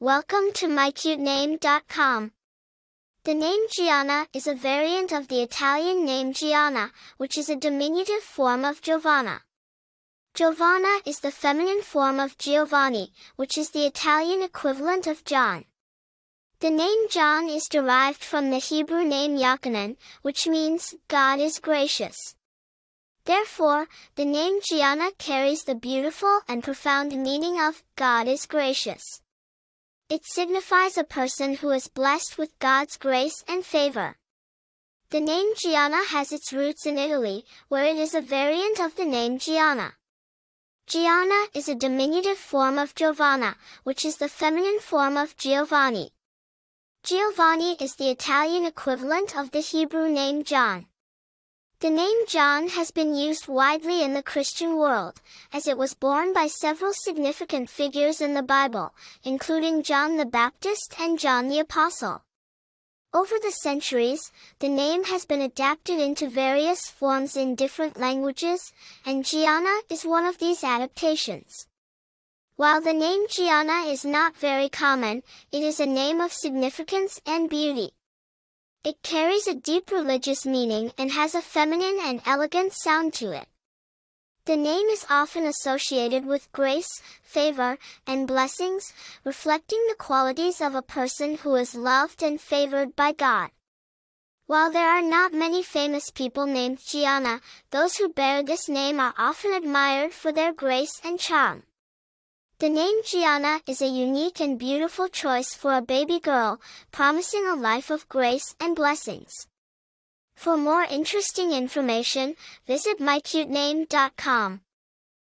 Welcome to mycutename.com. The name Jianna is a variant of the Italian name Gianna, which is a diminutive form of Giovanna. Giovanna is the feminine form of Giovanni, which is the Italian equivalent of John. The name John is derived from the Hebrew name Yachanan, which means God is gracious. Therefore, the name Jianna carries the beautiful and profound meaning of God is gracious. It signifies a person who is blessed with God's grace and favor. The name Jianna has its roots in Italy, where it is a variant of the name Gianna. Gianna is a diminutive form of Giovanna, which is the feminine form of Giovanni. Giovanni is the Italian equivalent of the Hebrew name John. The name John has been used widely in the Christian world, as it was borne by several significant figures in the Bible, including John the Baptist and John the Apostle. Over the centuries, the name has been adapted into various forms in different languages, and Jianna is one of these adaptations. While the name Jianna is not very common, it is a name of significance and beauty. It carries a deep religious meaning and has a feminine and elegant sound to it. The name is often associated with grace, favor, and blessings, reflecting the qualities of a person who is loved and favored by God. While there are not many famous people named Jianna, those who bear this name are often admired for their grace and charm. The name Jianna is a unique and beautiful choice for a baby girl, promising a life of grace and blessings. For more interesting information, visit mycutename.com.